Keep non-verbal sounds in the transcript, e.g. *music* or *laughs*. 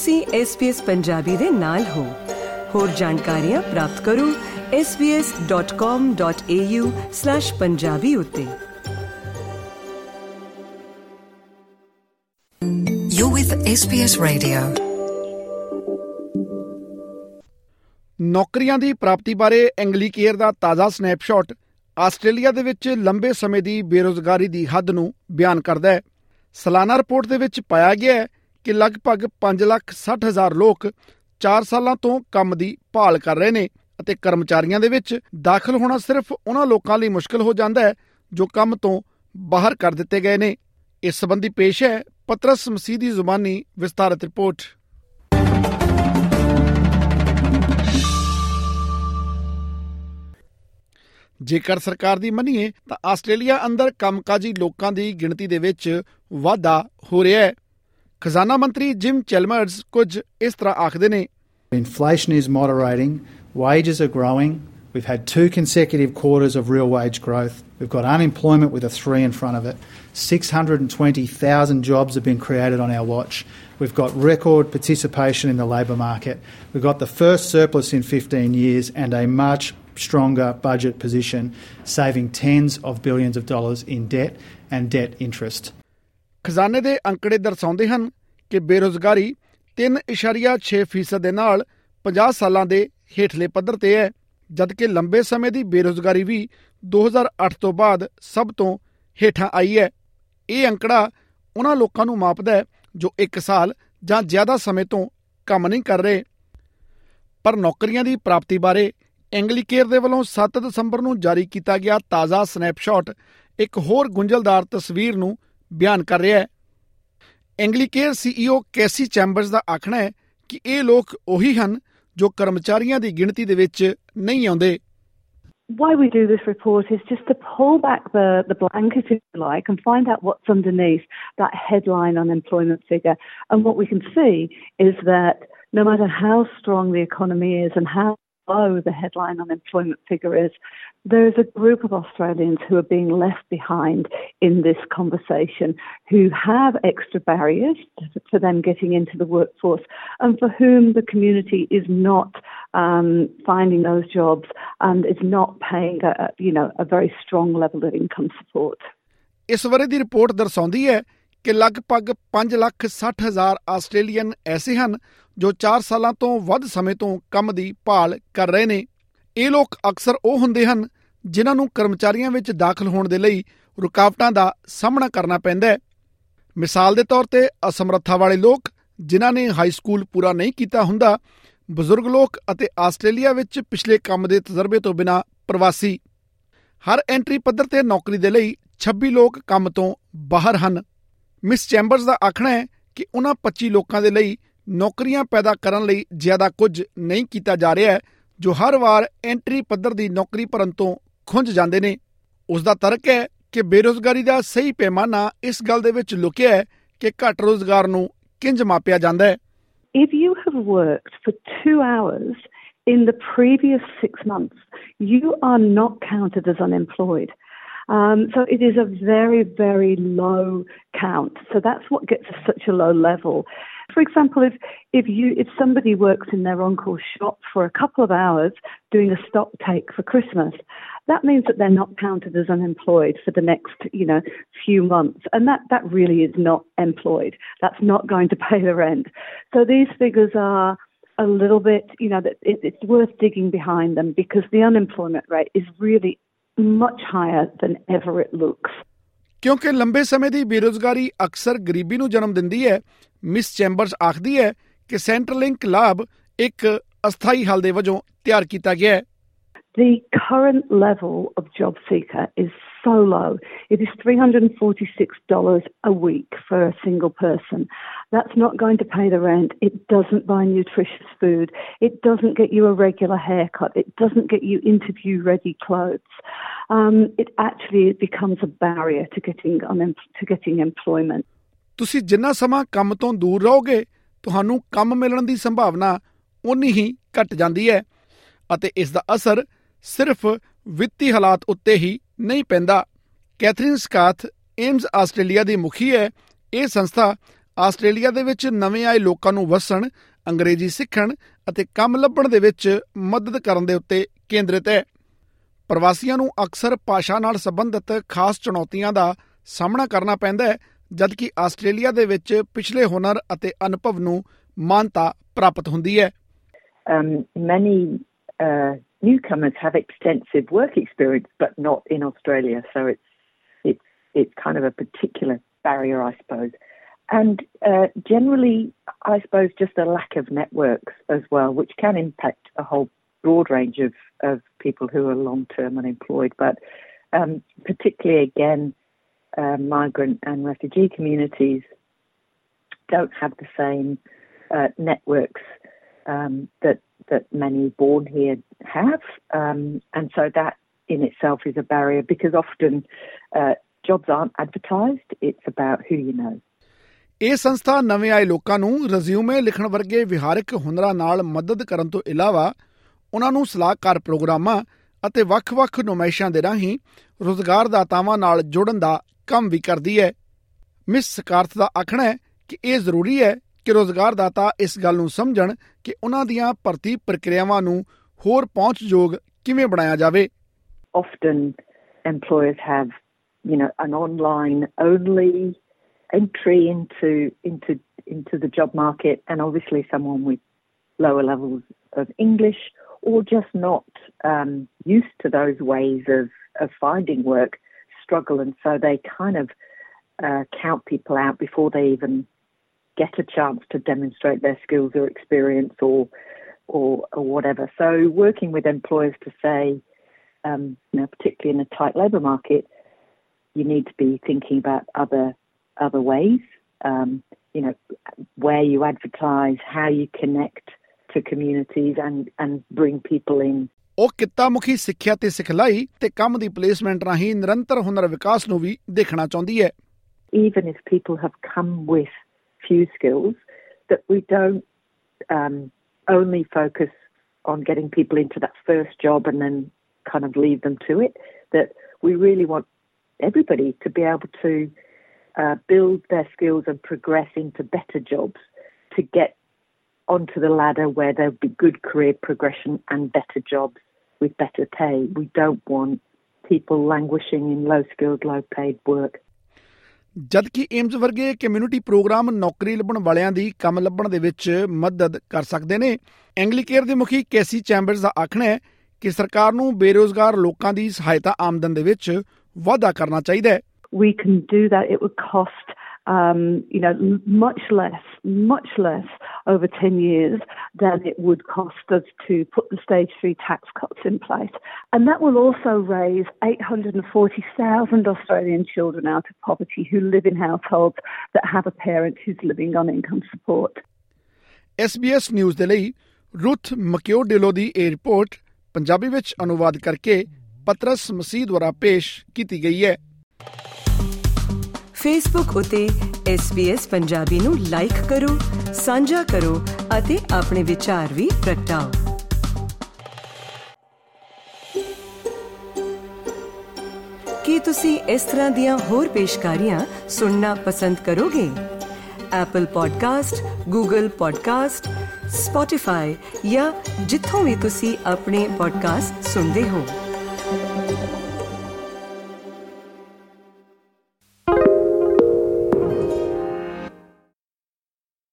ਤੁਸੀਂ SBS ਪੰਜਾਬੀ ਦੇ ਨਾਲ ਹੋ ਹੋਰ ਜਾਣਕਾਰੀਆਂ ਪ੍ਰਾਪਤ ਕਰੋ svs.com.au/punjabi ਉਤੇ You with SBS Radio ਨੌਕਰੀਆਂ ਦੀ ਪ੍ਰਾਪਤੀ ਬਾਰੇ ਐਂਗਲੀ ਕੇਅਰ ਦਾ ਤਾਜ਼ਾ ਸਨੈਪਸ਼ਾਟ ਆਸਟ੍ਰੇਲੀਆ ਦੇ ਵਿੱਚ ਲੰਬੇ ਸਮੇਂ ਦੀ ਬੇਰੋਜ਼ਗਾਰੀ ਦੀ ਹੱਦ ਨੂੰ ਬਿਆਨ ਕਰਦਾ ਹੈ ਸਾਲਾਨਾ ਰਿਪੋਰਟ ਦੇ ਵਿੱਚ ਪਾਇਆ ਗਿਆ ਹੈ ਕਿ ਲਗਭਗ 560000 ਲੋਕ 4 ਸਾਲਾਂ ਤੋਂ ਕੰਮ ਦੀ ਭਾਲ ਕਰ ਰਹੇ ਨੇ ਅਤੇ ਕਰਮਚਾਰੀਆਂ ਦੇ ਵਿੱਚ ਦਾਖਲ ਹੋਣਾ ਸਿਰਫ ਉਹਨਾਂ ਲੋਕਾਂ ਲਈ ਮੁਸ਼ਕਲ ਹੋ ਜਾਂਦਾ ਹੈ ਜੋ ਕੰਮ ਤੋਂ ਬਾਹਰ ਕਰ ਦਿੱਤੇ ਗਏ ਨੇ ਇਸ ਸੰਬੰਧੀ ਪੇਸ਼ ਹੈ ਪਤਰਸ ਮਸੀਦੀ ਜ਼ੁਬਾਨੀ ਵਿਸਤਾਰਤ ਰਿਪੋਰਟ ਜੇਕਰ ਸਰਕਾਰ ਦੀ ਮੰਨੀਏ ਤਾਂ ਆਸਟ੍ਰੇਲੀਆ ਅੰਦਰ ਕੰਮਕਾਜੀ ਲੋਕਾਂ ਦੀ ਗਿਣਤੀ ਦੇ ਵਿੱਚ ਵਾਧਾ ਹੋ ਰਿਹਾ ਹੈ ਖਜ਼ਾਨਾ ਮੰਤਰੀ ਜਿਮ ਚੈਲਮਰਸ ਕੁਝ ਇਸ ਤਰ੍ਹਾਂ ਆਖਦੇ Inflation is moderating, wages are growing. We've had two consecutive quarters of real wage growth. We've got unemployment with a three in front of it. 620,000 jobs have been created on our watch. We've got record participation in the labour market. We've got the first surplus in 15 years and a much stronger budget position, saving tens of billions of dollars in debt and debt interest. ਖਜ਼ਾਨੇ ਦੇ ਅੰਕੜੇ ਦਰਸਾਉਂਦੇ ਹਨ ਕਿ ਬੇਰੋਜ਼ਗਾਰੀ 3.6% ਦੇ ਨਾਲ 50 ਸਾਲਾਂ ਦੇ ਹੇਠਲੇ ਪੱਧਰ ਤੇ ਹੈ ਜਦਕਿ ਲੰਬੇ ਸਮੇਂ ਦੀ ਬੇਰੋਜ਼ਗਾਰੀ ਵੀ 2008 ਤੋਂ ਬਾਅਦ ਸਭ ਤੋਂ ਹੇਠਾਂ ਆਈ ਹੈ ਇਹ ਅੰਕੜਾ ਉਹਨਾਂ ਲੋਕਾਂ ਨੂੰ ਮਾਪਦਾ ਹੈ ਜੋ 1 ਸਾਲ ਜਾਂ ਜ਼ਿਆਦਾ ਸਮੇਂ ਤੋਂ ਕੰਮ ਨਹੀਂ ਕਰ ਰਹੇ ਪਰ ਨੌਕਰੀਆਂ ਦੀ ਪ੍ਰਾਪਤੀ ਬਾਰੇ ਐਂਗਲੀਕੇਅਰ ਦੇ ਵੱਲੋਂ 7 ਦਸੰਬਰ ਨੂੰ ਜਾਰੀ ਕੀਤਾ ਗਿਆ ਤਾਜ਼ਾ ਸਨੈਪਸ਼ਾਟ ਇੱਕ ਹੋਰ ਗੁੰਝਲਦਾਰ ਤਸਵੀਰ ਨੂੰ ਬਿਆਨ ਕਰ ਰਿਹਾ ਹੈ ਐਂਗਲੀਕੇਅਰ ਸੀਈਓ ਕੈਸੀ ਚੈਂਬਰਸ ਦਾ ਆਖਣਾ ਹੈ ਕਿ ਇਹ ਲੋਕ ਉਹੀ ਹਨ ਜੋ ਕਰਮਚਾਰੀਆਂ ਦੀ ਗਿਣਤੀ ਦੇ ਵਿੱਚ ਨਹੀਂ ਆਉਂਦੇ why we do this report is just to pull back the, the blanket, if you like, and find out what's underneath that headline unemployment figure. And what we can see is that no matter how strong the economy is and how low the headline unemployment figure is, there is a group of Australians who are being left behind in this conversation, who have extra barriers for them getting into the workforce, and for whom the community is not um, finding those jobs and is not paying, a, you know, a very strong level of income support. ਇਸ ਬਾਰੇ ਦੀ report ਦਰਸਾਉਂਦੀ ਹੈ ਕਿ ਲਗਭਗ 5 ਲੱਖ 60 ਹਜ਼ਾਰ Australian ਐਸੇ ਹਨ ਜੋ 4 ਸਾਲਾਂ ਤੋਂ ਵੱਧ ਸਮੇਂ ਤੋਂ ਕੰਮ ਦੀ ਭਾਲ ਕਰ ਰਹੇ ਨੇ ਇਹ ਲੋਕ ਅਕਸਰ ਉਹ ਹੁੰਦੇ ਹਨ ਜਿਨ੍ਹਾਂ ਨੂੰ ਕਰਮਚਾਰੀਆਂ ਵਿੱਚ ਦਾਖਲ ਹੋਣ ਦੇ ਲਈ ਰੁਕਾਵਟਾਂ ਦਾ ਸਾਹਮਣਾ ਕਰਨਾ ਪੈਂਦਾ ਹੈ ਮਿਸਾਲ ਦੇ ਤੌਰ ਤੇ ਅਸਮਰੱਥਾ ਵਾਲੇ ਲੋਕ ਜਿਨ੍ਹਾਂ ਨੇ ਹਾਈ ਸਕੂਲ ਪੂਰਾ ਨਹੀਂ ਕੀਤਾ ਹੁੰਦਾ ਬਜ਼ੁਰਗ ਲੋਕ ਅਤੇ ਆਸਟ੍ਰੇਲੀਆ ਵਿੱਚ ਪਿਛਲੇ ਕੰਮ ਦੇ ਤਜਰਬੇ ਤੋਂ ਬਿਨਾਂ ਪ੍ਰਵਾਸੀ ਹਰ ਐਂਟਰੀ ਪੱਧਰ ਤੇ ਨੌਕਰੀ ਦੇ ਲਈ 26 ਲੋਕ ਕੰਮ ਤੋਂ ਬਾਹਰ ਹਨ ਮਿਸ ਚੈਂਬਰਸ ਦਾ ਆਖਣਾ ਹੈ ਕਿ ਉਹਨਾਂ 25 ਲੋਕਾਂ ਦੇ ਲਈ ਨੌਕਰੀਆਂ ਪੈਦਾ ਕਰਨ ਲਈ ਜ਼ਿਆਦਾ ਕੁਝ ਨਹੀਂ ਕੀਤਾ ਜਾ ਰਿਹਾ ਜੋ ਹਰ ਵਾਰ ਐਂਟਰੀ ਪੱਧਰ ਦੀ ਨੌਕਰੀ ਭਰਨ ਤੋਂ ਖੁੰਝ ਜਾਂਦੇ ਨੇ ਉਸ ਦਾ ਤਰਕ ਹੈ ਕਿ ਬੇਰੋਜ਼ਗਾਰੀ ਦਾ ਸਹੀ ਪੈਮਾਨਾ ਇਸ ਗੱਲ ਦੇ ਵਿੱਚ ਲੁਕਿਆ ਹੈ ਕਿ ਘੱਟ ਰੋਜ਼ਗਾਰ ਨੂੰ ਕਿੰਜ ਮਾਪਿਆ ਜਾਂਦਾ ਹੈ if you have worked for 2 hours in the previous 6 months you are not counted as unemployed. Um, so it is a very, very low count. So that's what gets us such a low level. For example, if, if, you, if somebody works in their uncle's shop for a couple of hours doing a stock take for Christmas, that means that they're not counted as unemployed for the next, you know, few months. And that, that really is not employed. That's not going to *laughs* pay the rent. So these figures are a little bit, you know, it, it's worth digging behind them because the unemployment rate is really much higher than ever it looks. ਕਿਉਂਕਿ ਲੰਬੇ ਸਮੇਂ ਦੀ ਬੇਰੋਜ਼ਗਾਰੀ ਅਕਸਰ ਗਰੀਬੀ ਨੂੰ ਜਨਮ ਦਿੰਦੀ ਹੈ miss chambers ਆਖਦੀ ਹੈ ਕਿ ਲਿੰਕ ਲਾਭ ਇੱਕ ਅਸਥਾਈ ਹੱਲ ਦੇ ਵਜੋਂ ਤਿਆਰ ਕੀਤਾ ਗਿਆ ਹੈ The current level of job seeker is solo, it is $346 a week for a single person. That's not going to pay the rent. It doesn't buy nutritious food. It doesn't get you a regular haircut. It doesn't get you interview ready clothes. Um, it actually becomes a barrier to getting, um, to getting employment. ਤੁਸੀਂ ਜਿੰਨਾ ਸਮਾਂ ਕੰਮ ਤੋਂ ਦੂਰ ਰਹੋਗੇ ਤੁਹਾਨੂੰ ਕੰਮ ਮਿਲਣ ਦੀ ਸੰਭਾਵਨਾ ਉਨੀ ਹੀ ਘਟ ਜਾਂਦੀ ਹੈ ਅਤੇ ਇਸ ਦਾ ਅਸਰ ਸਿਰਫ ਵਿੱਤੀ ਹਾਲਾਤ ਉੱਤੇ ਹੀ ਨਹੀਂ ਪੈਂਦਾ ਕੈਥਰੀਨ ਸਕਾਥ ਏਮਸ ਆਸਟ੍ਰੇਲੀਆ ਦੀ ਮੁਖੀ ਹੈ ਇਹ ਸੰਸਥਾ ਆਸਟ੍ਰੇਲੀਆ ਦੇ ਵਿੱਚ ਨਵੇਂ ਆਏ ਲੋਕਾਂ ਨੂੰ ਵਸਣ ਅੰਗਰੇਜ਼ੀ ਸਿੱਖਣ ਅਤੇ ਕੰਮ ਲੱਭਣ ਦੇ ਵਿੱਚ ਮਦਦ ਕਰਨ ਦੇ ਉੱਤੇ ਕੇਂਦਰਿਤ ਹੈ ਪ੍ਰਵਾਸੀਆਂ ਨੂੰ ਅਕਸਰ ਭਾਸ਼ਾ ਨਾਲ ਸੰਬੰਧਿਤ ਖਾਸ ਚੁਣੌਤੀਆਂ ਦਾ ਸਾਹਮਣਾ ਕਰਨਾ ਪੈਂਦਾ ਹੈ ਜਦਕਿ ਆਸਟ੍ਰੇਲੀਆ ਦੇ ਵਿੱਚ ਪਿਛਲੇ ਹੁਨਰ ਅਤੇ ਅਨੁਭਵ ਨੂੰ ਮਾਨਤਾ ਪ੍ਰਾਪਤ ਹੁੰਦੀ ਹੈ many newcomers have extensive work experience, but not in Australia. So it's it's it's kind of a particular barrier, I suppose. And uh, generally, I suppose just a lack of networks as well, which can impact a whole broad range of, of people who are long term unemployed. But um, particularly again, uh, migrant and refugee communities don't have the same uh, networks um, that that many born here have, um, and so that in itself is a barrier because often uh, jobs aren't advertised. It's about who you know. ਇਹ ਸੰਸਥਾ ਨਵੇਂ ਆਏ ਲੋਕਾਂ ਨੂੰ resume ਲਿਖਣ ਵਰਗੇ ਵਿਹਾਰਕ ਹੁਨਰਾਂ ਨਾਲ ਮਦਦ ਕਰਨ ਤੋਂ ਇਲਾਵਾ ਉਹਨਾਂ ਨੂੰ ਸਲਾਹਕਾਰ ਪ੍ਰੋਗਰਾਮਾਂ ਅਤੇ ਵੱਖ-ਵੱਖ ਨੁਮਾਇਸ਼ਾਂ ਦੇ ਰਾਹੀਂ ਰੋਜ਼ਗਾਰਦਾਤਾਵਾਂ ਨਾਲ ਜੋੜਨ ਦਾ ਕੰਮ ਵੀ ਕਰਦੀ ਹੈ ਮਿਸ ਸਕਾਰਥ ਦਾ ਆਖਣਾ ਹੈ ਕਿ ਇਹ ਜ਼ਰੂਰੀ ਹੈ ਕਿ ਰੋਜ਼ਗਾਰ ਦਾਤਾ ਇਸ ਗੱਲ ਨੂੰ ਸਮਝਣ ਕਿ ਉਹਨਾਂ ਦੀਆਂ ਭਰਤੀ ਪ੍ਰਕਿਰਿਆਵਾਂ ਨੂੰ ਹੋਰ ਪਹੁੰਚਯੋਗ ਕਿਵੇਂ ਬਣਾਇਆ ਜਾਵੇ often employers have you know an online only entry into into into the job market and obviously someone with lower levels of English or just not um used to those ways of of finding work struggle and so they kind of count people out before they even get a chance to demonstrate their skills or experience or or, or whatever. So working with employers to say, um, you know, particularly in a tight labour market, you need to be thinking about other other ways. Um, you know, where you advertise, how you connect to communities, and and bring people in. ਉਹ ਕਿੱਤਾਮੁਖੀ ਸਿੱਖਿਆ ਤੇ ਸਿਖਲਾਈ ਤੇ ਕੰਮ ਦੀ placement ਰਾਹੀਂ ਨਿਰੰਤਰ ਹੁਨਰ ਵਿਕਾਸ ਨੂੰ ਵੀ ਦੇਖਣਾ ਚਾਹੁੰਦੀ ਹੈ even if people have come with few skills that we don't um, only focus on getting people into that first job and then kind of leave them to it. That we really want everybody to be able to uh, build their skills and progress into better jobs to get onto the ladder where there'll be good career progression and better jobs with better pay. We don't want people languishing in low skilled, low paid work ਜਦਕਿ AMES ਵਰਗੇ community program ਨੌਕਰੀ ਲੱਭਣ ਵਾਲਿਆਂ ਦੀ ਕੰਮ ਲੱਭਣ ਦੇ ਵਿੱਚ ਮਦਦ ਕਰ ਸਕਦੇ ਨੇ ਐਂਗਲੀਕੇਅਰ ਦੇ ਮੁਖੀ ਕੈਸੀ ਚੈਂਬਰਜ਼ ਦਾ ਆਖਣਾ ਹੈ ਕਿ ਸਰਕਾਰ ਨੂੰ ਬੇਰੋਜ਼ਗਾਰ ਲੋਕਾਂ ਦੀ ਸਹਾਇਤਾ ਆਮਦਨ ਦੇ ਵਿੱਚ ਵਾਧਾ ਕਰਨਾ ਚਾਹੀਦਾ ਹੈ We can um, you know, much less, much less over 10 years than it would cost us to put the stage three tax cuts in place. And that will also raise 840,000 Australian children out of poverty who live in households that have a parent who's living on income support. SBS News Delhi, Ruth ਰੁਥ ਮਕਿਓ ਡਿਲੋ ਦੀ ਇਹ report Punjabi ਵਿੱਚ ਅਨੁਵਾਦ ਕਰਕੇ Patras Masih Facebook ਉਤੇ SBS Punjabi ਨੂੰ like ਕਰੋ ਸਾਂਝਾ ਕਰੋ ਅਤੇ ਆਪਣੇ ਵਿਚਾਰ ਵੀ ਪ੍ਰਗਟਾਓ ਕੀ ਤੁਸੀਂ ਇਸ ਤਰ੍ਹਾਂ ਦੀਆਂ ਹੋਰ ਪੇਸ਼ਕਾਰੀਆਂ ਸੁਣਨਾ ਪਸੰਦ ਕਰੋਗੇ Apple Podcast Google Podcast Spotify ਜਾਂ ਜਿੱਥੋਂ ਵੀ ਤੁਸੀਂ ਆਪਣੇ ਪੋਡਕਾਸਟ ਸੁਣਦੇ ਹੋ